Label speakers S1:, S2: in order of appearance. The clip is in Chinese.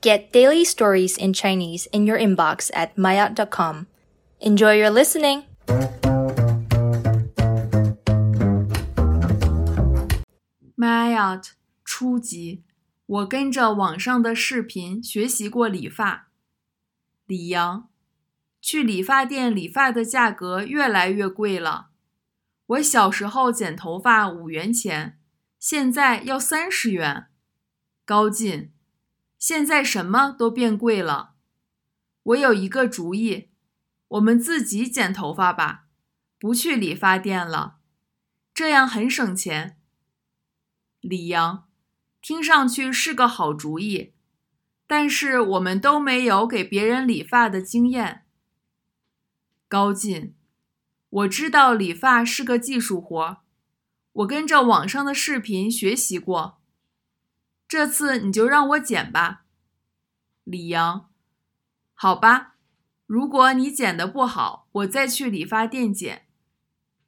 S1: Get daily stories in Chinese in your inbox at maya.com. Enjoy your listening!
S2: Mayat 初级，我跟着网上的视频学习过理发。李阳，去理发店理发的价格越来越贵了。我小时候剪头发五元钱，现在要三十元。高进， 现在什么都变贵了。我有一个主意，我们自己剪头发吧，不去理发店了，这样很省钱。李阳，听上去是个好主意，但是我们都没有给别人理发的经验。高进，我知道理发是个技术活，我跟着网上的视频学习过。这次你就让我剪吧，李阳。好吧，如果你剪的不好，我再去理发店剪。